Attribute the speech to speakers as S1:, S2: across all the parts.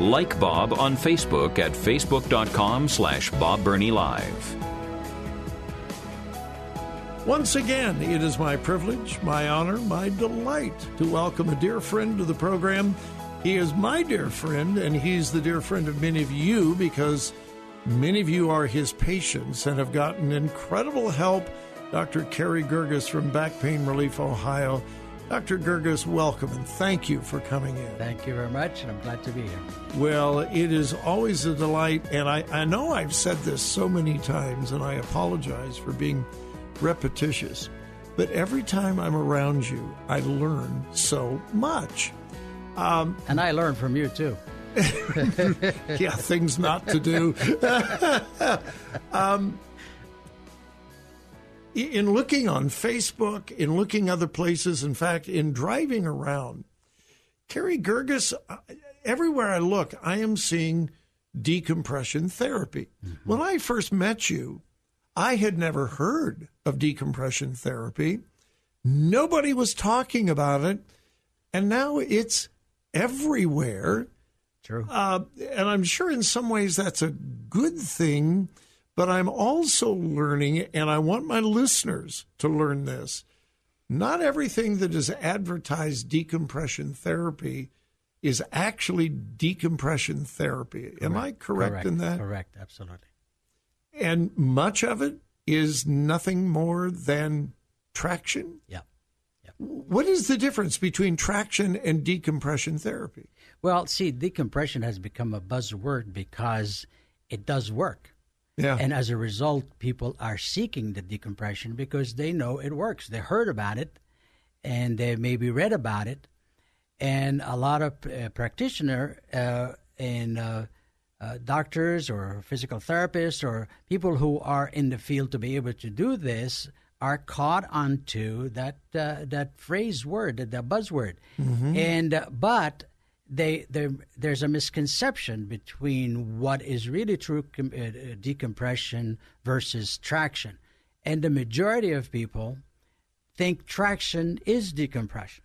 S1: Like Bob on Facebook at facebook.com slash Bob Burney Live.
S2: Once again, it is my privilege, my honor, my delight to welcome a dear friend to the program. He is my dear friend, and he's the dear friend of many of you because many of you are his patients and have gotten incredible help. Dr. Carey Girgis from Back Pain Relief, Ohio. Dr. Girgis, welcome and thank you for coming in.
S3: Thank you very much, and I'm glad to be here.
S2: Well, it is always a delight, and I, I know I've said this so many times, and I apologize for being repetitious, but every time I'm around you, I learn so much.
S3: Um, and I learn from you too.
S2: yeah, things not to do. um, in looking on Facebook, in looking other places, in fact, in driving around, Carey Girgis, uh, everywhere I look, I am seeing decompression therapy. Mm-hmm. When I first met you, I had never heard of decompression therapy. Nobody was talking about it. And now it's everywhere.
S3: True.
S2: Uh, and I'm sure in some ways that's a good thing but I'm also learning, and I want my listeners to learn this. Not everything that is advertised decompression therapy is actually decompression therapy. Correct. Am I correct,
S3: correct,
S2: in that?
S3: Correct, absolutely.
S2: And much of it is nothing more than traction?
S3: Yeah.
S2: What is the difference between traction and decompression therapy?
S3: Well, see, decompression has become a buzzword because it does work.
S2: Yeah.
S3: And as a result, people are seeking the decompression because they know it works. They heard about it and they maybe read about it. And a lot of uh, practitioners uh, and uh, uh, doctors or physical therapists or people who are in the field to be able to do this are caught onto that uh, that phrase word, the buzzword. Mm-hmm. And uh, but they, there's a misconception between what is really true com- uh, uh, decompression versus traction. And the majority of people think traction is decompression.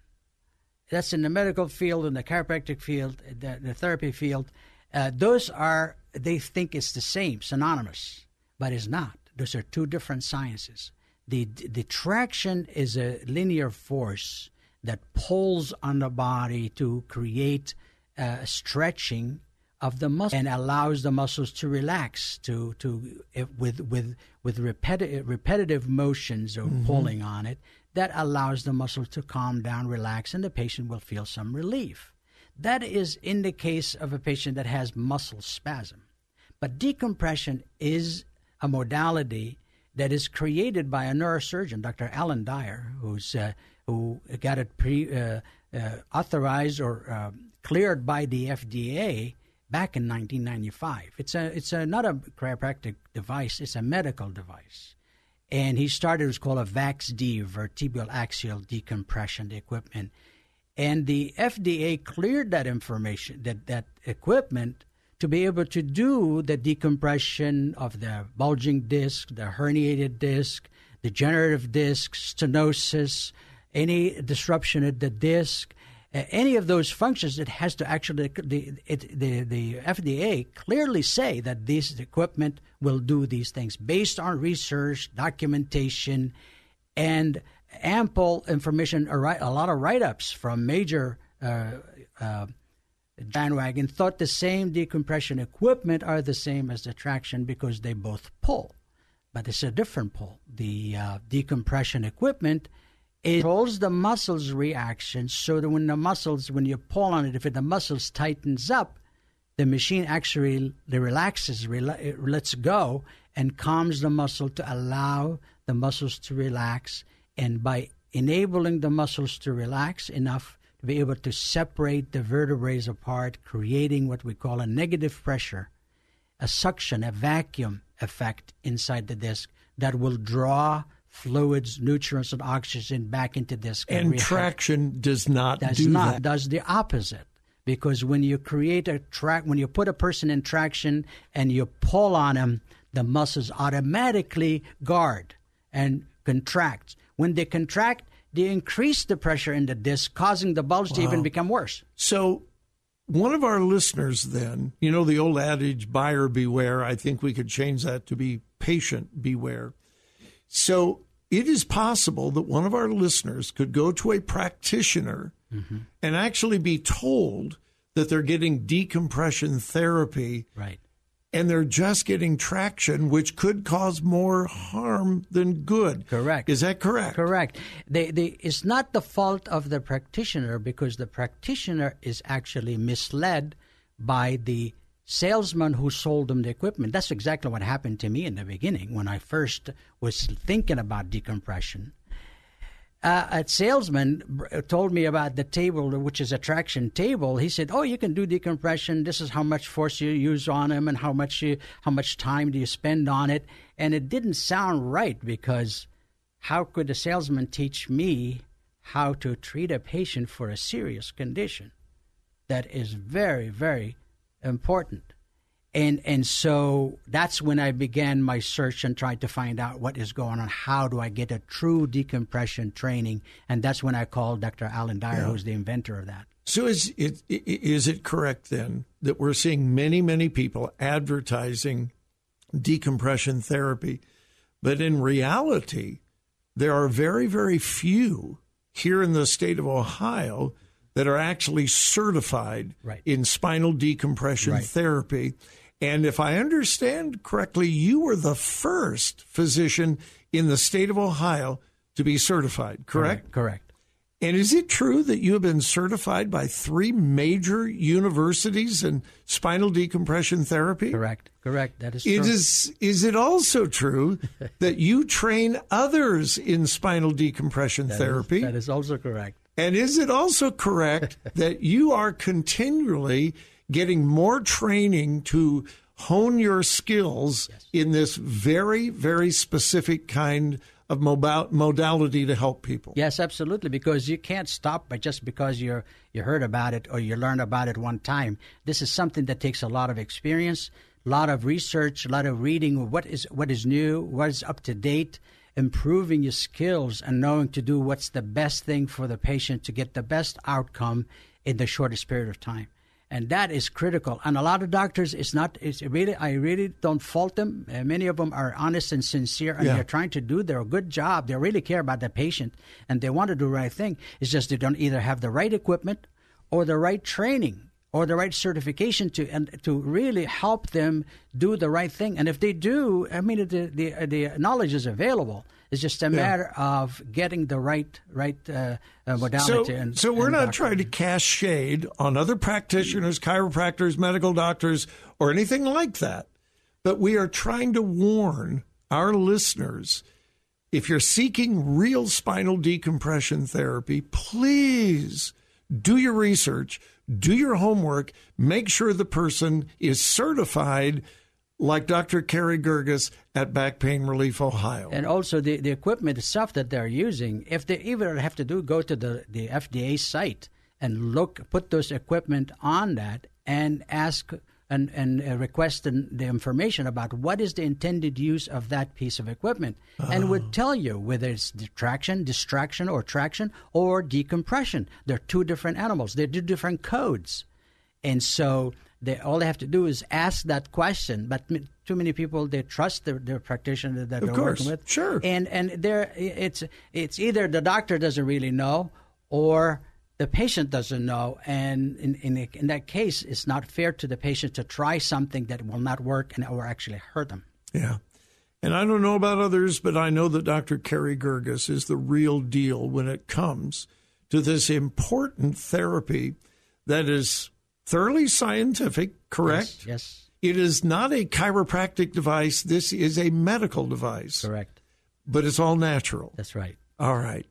S3: That's in the medical field, in the chiropractic field, the, the therapy field. Uh, those are, they think it's the same, synonymous, but it's not. Those are two different sciences. The, the traction is a linear force that pulls on the body to create uh, stretching of the muscle and allows the muscles to relax to to with with with repetitive repetitive motions or mm-hmm. pulling on it that allows the muscle to calm down relax and the patient will feel some relief that is in the case of a patient that has muscle spasm but decompression is a modality that is created by a neurosurgeon dr alan dyer who's uh, who got it pre uh, uh, authorized or uh, cleared by the FDA back in 1995. It's a it's a, not a chiropractic device; it's a medical device. And he started what's called a VAX-D, vertebral axial decompression equipment. And the FDA cleared that information, that, that equipment, to be able to do the decompression of the bulging disc, the herniated disc, degenerative disc, stenosis, any disruption at the disc, uh, any of those functions, it has to actually the it, the the FDA clearly say that this equipment will do these things based on research, documentation, and ample information. A lot of write-ups from major uh, uh, bandwagon thought the same decompression equipment are the same as the traction because they both pull, but it's a different pull. The uh, decompression equipment it controls the muscles reaction so that when the muscles when you pull on it if the muscles tightens up the machine actually relaxes, rela- lets go, and calms the muscle to allow the muscles to relax. And by enabling the muscles to relax enough to be able to separate the vertebrae apart, creating what we call a negative pressure, a suction, a vacuum effect inside the disc that will draw fluids, nutrients, and oxygen back into this.
S2: And traction does not
S3: does
S2: do
S3: not
S2: that.
S3: does the opposite. Because when you create a track, when you put a person in traction and you pull on them, the muscles automatically guard and contract. When they contract, they increase the pressure in the disc, causing the bulge to even become worse.
S2: So, one of our listeners, then, you know, the old adage, buyer beware, I think we could change that to be patient beware. So, it is possible that one of our listeners could go to a practitioner
S3: Mm-hmm.
S2: and actually be told that they're getting decompression therapy
S3: Right.
S2: and they're just getting traction, which could cause more harm than good.
S3: Correct.
S2: Is that correct?
S3: Correct. They, they, it's not the fault of the practitioner because the practitioner is actually misled by the salesman who sold them the equipment. That's exactly what happened to me in the beginning when I first was thinking about decompression. Uh, a salesman told me about the table, which is a traction table. He said, "Oh, you can do decompression. This is how much force you use on them, and how much you, how much time do you spend on it." And it didn't sound right because how could a salesman teach me how to treat a patient for a serious condition that is very, very important? And and so that's when I began my search and tried to find out what is going on. How do I get a true decompression training? And that's when I called Dr. Alan Dyer, who's the inventor of that.
S2: So is it is it correct then that we're seeing many many people advertising decompression therapy, but in reality, there are very very few here in the state of Ohio that are actually certified
S3: Right.
S2: in spinal decompression
S3: Right.
S2: therapy. And if I understand correctly, you were the first physician in the state of Ohio to be certified, correct?
S3: Correct.
S2: And is it true that you have been certified by three major universities in spinal decompression therapy?
S3: Correct. Correct. That is
S2: It
S3: true.
S2: is is it also true that you train others in spinal decompression therapy?
S3: That is also correct.
S2: And is it also correct that you are continually getting more training to hone your skills in this very very specific kind of modality to help people?
S3: Yes, absolutely. Because you can't stop by just because you you heard about it or you learned about it one time. This is something that takes a lot of experience, a lot of research, a lot of reading. What is what is new? What is up to date? Improving your skills and knowing to do what's the best thing for the patient to get the best outcome in the shortest period of time and that is critical. And a lot of doctors, it's not. It's really, I really don't fault them. Uh, many of them are honest and sincere, and
S2: Yeah.
S3: they're trying to do their good job. They really care about the patient, and they want to do the right thing. It's just they don't either have the right equipment, or the right training, or the right certification to and to really help them do the right thing. And if they do, I mean, the the, the knowledge is available. It's just a matter of getting the right right uh, uh, modality.
S2: So,
S3: and,
S2: so we're
S3: and
S2: not
S3: doctor.
S2: trying to cast shade on other practitioners, chiropractors, medical doctors, or anything like that. But we are trying to warn our listeners if you're seeking real spinal decompression therapy, please do your research, do your homework, make sure the person is certified like Dr. Carey Girgis at Back Pain Relief Ohio.
S3: and also the, the equipment itself that they're using if they even have to do go to the, the fda site and look put those equipment on that and ask and, and uh, request the, the information about what is the intended use of that piece of equipment and would tell you whether it's traction distraction or traction or decompression they're two different animals they do different codes and so they all they have to do is ask that question. But m- too many people they trust their, their practitioner that
S2: Of
S3: they're
S2: course,
S3: working with.
S2: sure.
S3: And and there it's it's either the doctor doesn't really know or the patient doesn't know. And in in, in that case, it's not fair to the patient to try something that will not work and or actually hurt them.
S2: Yeah. And I don't know about others, but I know that Dr. Carey Girgis is the real deal when it comes to this important therapy that is thoroughly scientific, correct?
S3: Yes. yes.
S2: It is not a chiropractic device. This is a medical device.
S3: Correct.
S2: But it's all natural.
S3: That's right.
S2: All right.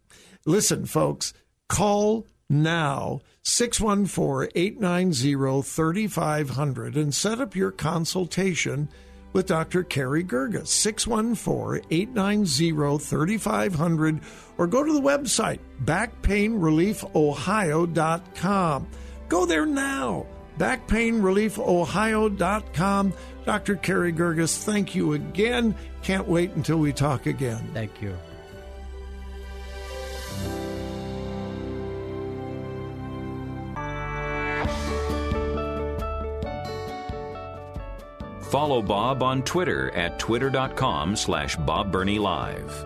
S2: Listen, folks, call now 614 890 3500 and set up your consultation with Dr. Carey Girgis. 614 890 3500 or go to the website backpainreliefohio.com. Go there now. Backpainreliefohio.com. Dr. Carey Girgis, thank you again. Can't wait until we talk again.
S3: Thank you.
S1: Follow Bob on Twitter at twitter.com slash Bob Burney Live.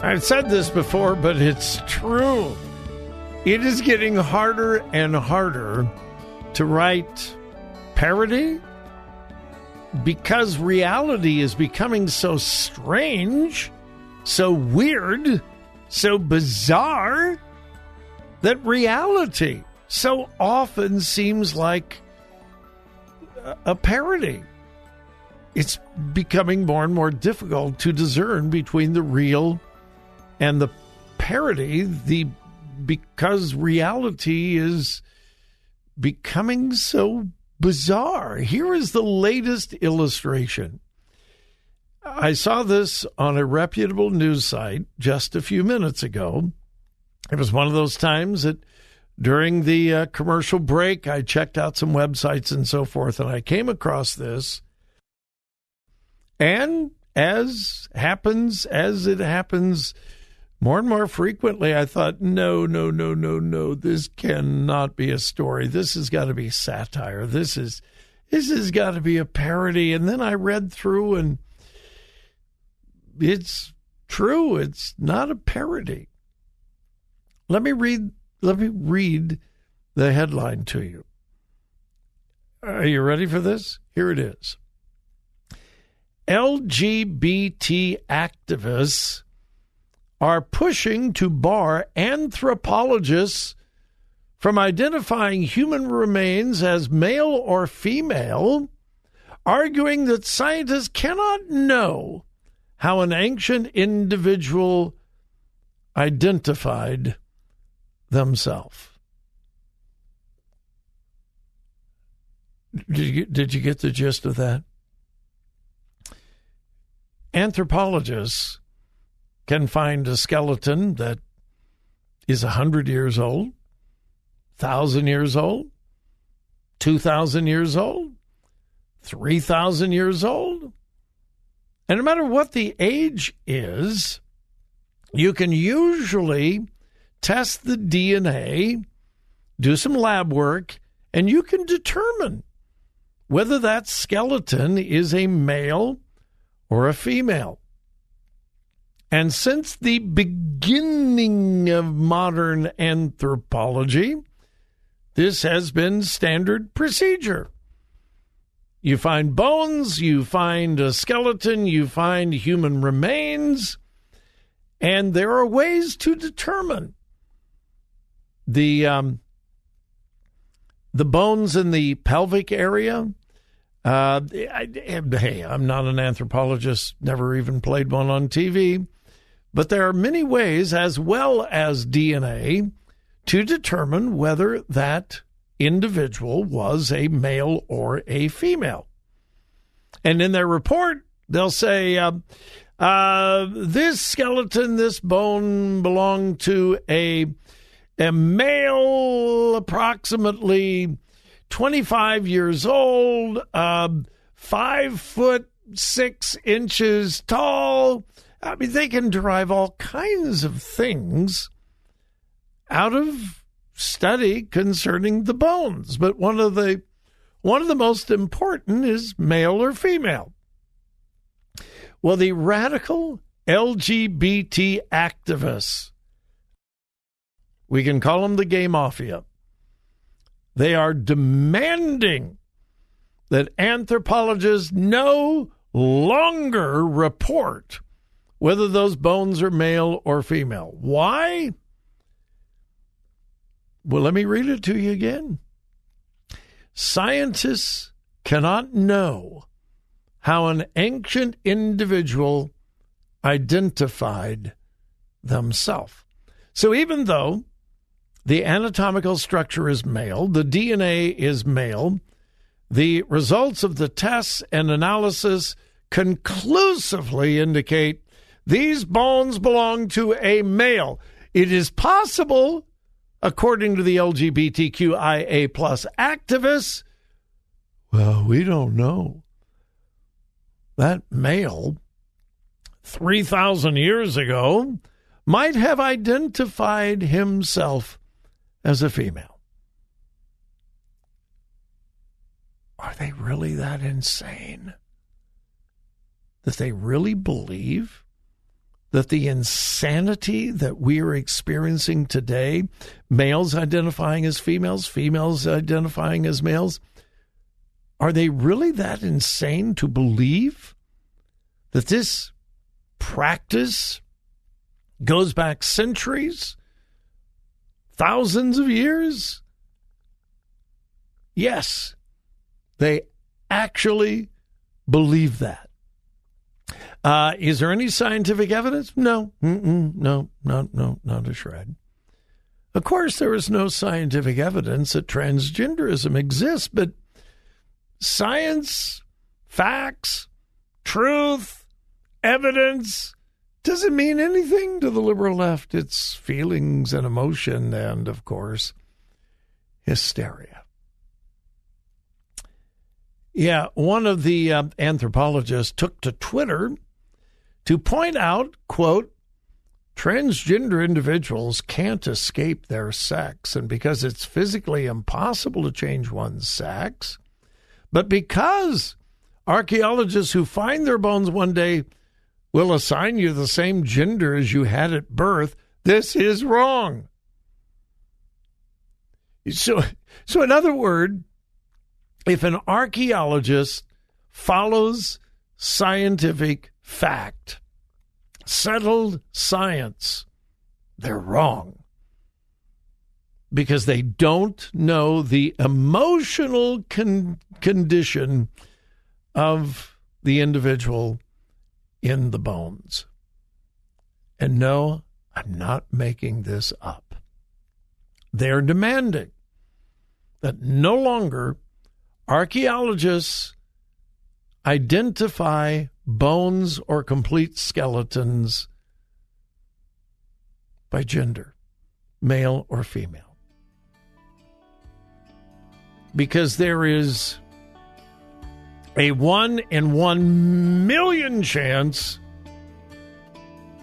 S2: I've said this before, but it's true. It is getting harder and harder to write parody because reality is becoming so strange, so weird, so bizarre that reality so often seems like a parody. It's becoming more and more difficult to discern between the real and the parody, the because reality is becoming so bizarre. Here is the latest illustration. I saw this on a reputable news site just a few minutes ago. It was one of those times that during the uh, commercial break, I checked out some websites and so forth, and I came across this. And as happens, as it happens more and more frequently, I thought, no, no, no, no, no, this cannot be a story. This has got to be satire. This is this has got to be a parody. And then I read through, and it's true. It's not a parody. Let me read let me read the headline to you. Are you ready for this? Here it is. LGBT activists are pushing to bar anthropologists from identifying human remains as male or female, arguing that scientists cannot know how an ancient individual identified themselves. Did you, did you get the gist of that? Anthropologists can find a skeleton that is a 100 years old, 1,000 years old, 2,000 years old, 3,000 years old. And no matter what the age is, you can usually test the DNA, do some lab work, and you can determine whether that skeleton is a male or a female. And since the beginning of modern anthropology, this has been standard procedure. You find bones, you find a skeleton, you find human remains, and there are ways to determine the um, the bones in the pelvic area. Uh, I, hey, I'm not an anthropologist, never even played one on TV, but there are many ways, as well as DNA, to determine whether that individual was a male or a female. And in their report, they'll say, uh, uh, this skeleton, this bone belonged to a a male, approximately 25 years old, uh, five foot six inches tall. I mean, they can derive all kinds of things out of study concerning the bones. But one of the one of the most important is male or female. Well, the radical LGBT activists we can call them the gay mafia. They are demanding that anthropologists no longer report whether those bones are male or female. Why? Well, let me read it to you again. Scientists cannot know how an ancient individual identified themselves. So even though the anatomical structure is male, the DNA is male, the results of the tests and analysis conclusively indicate these bones belong to a male. It is possible, according to the LGBTQIA plus activists, well, we don't know. That male, 3,000 years ago, might have identified himself as a female. Are they really that insane? That they really believe that the insanity that we are experiencing today, males identifying as females, females identifying as males, are they really that insane to believe that this practice goes back centuries, thousands of years? Yes, they actually believe that. Uh, is there any scientific evidence? No, Mm-mm, no, no, no, not a shred. Of course, there is no scientific evidence that transgenderism exists, but science, facts, truth, evidence doesn't mean anything to the liberal left. It's feelings and emotion, and of course, hysteria. Yeah, one of the uh, anthropologists took to Twitter to point out, quote, transgender individuals can't escape their sex, and because it's physically impossible to change one's sex, but because archaeologists who find their bones one day will assign you the same gender as you had at birth, this is wrong. So, so in other words, if an archaeologist follows scientific fact, settled science, they're wrong because they don't know the emotional con- condition of the individual in the bones. And no, I'm not making this up. They're demanding that no longer archaeologists identify bones or complete skeletons by gender, male or female. Because there is a one in one million chance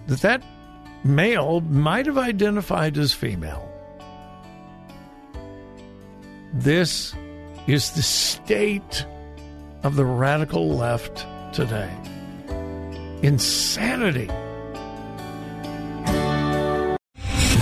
S2: that that male might have identified as female. This is the state of the radical left today. Insanity.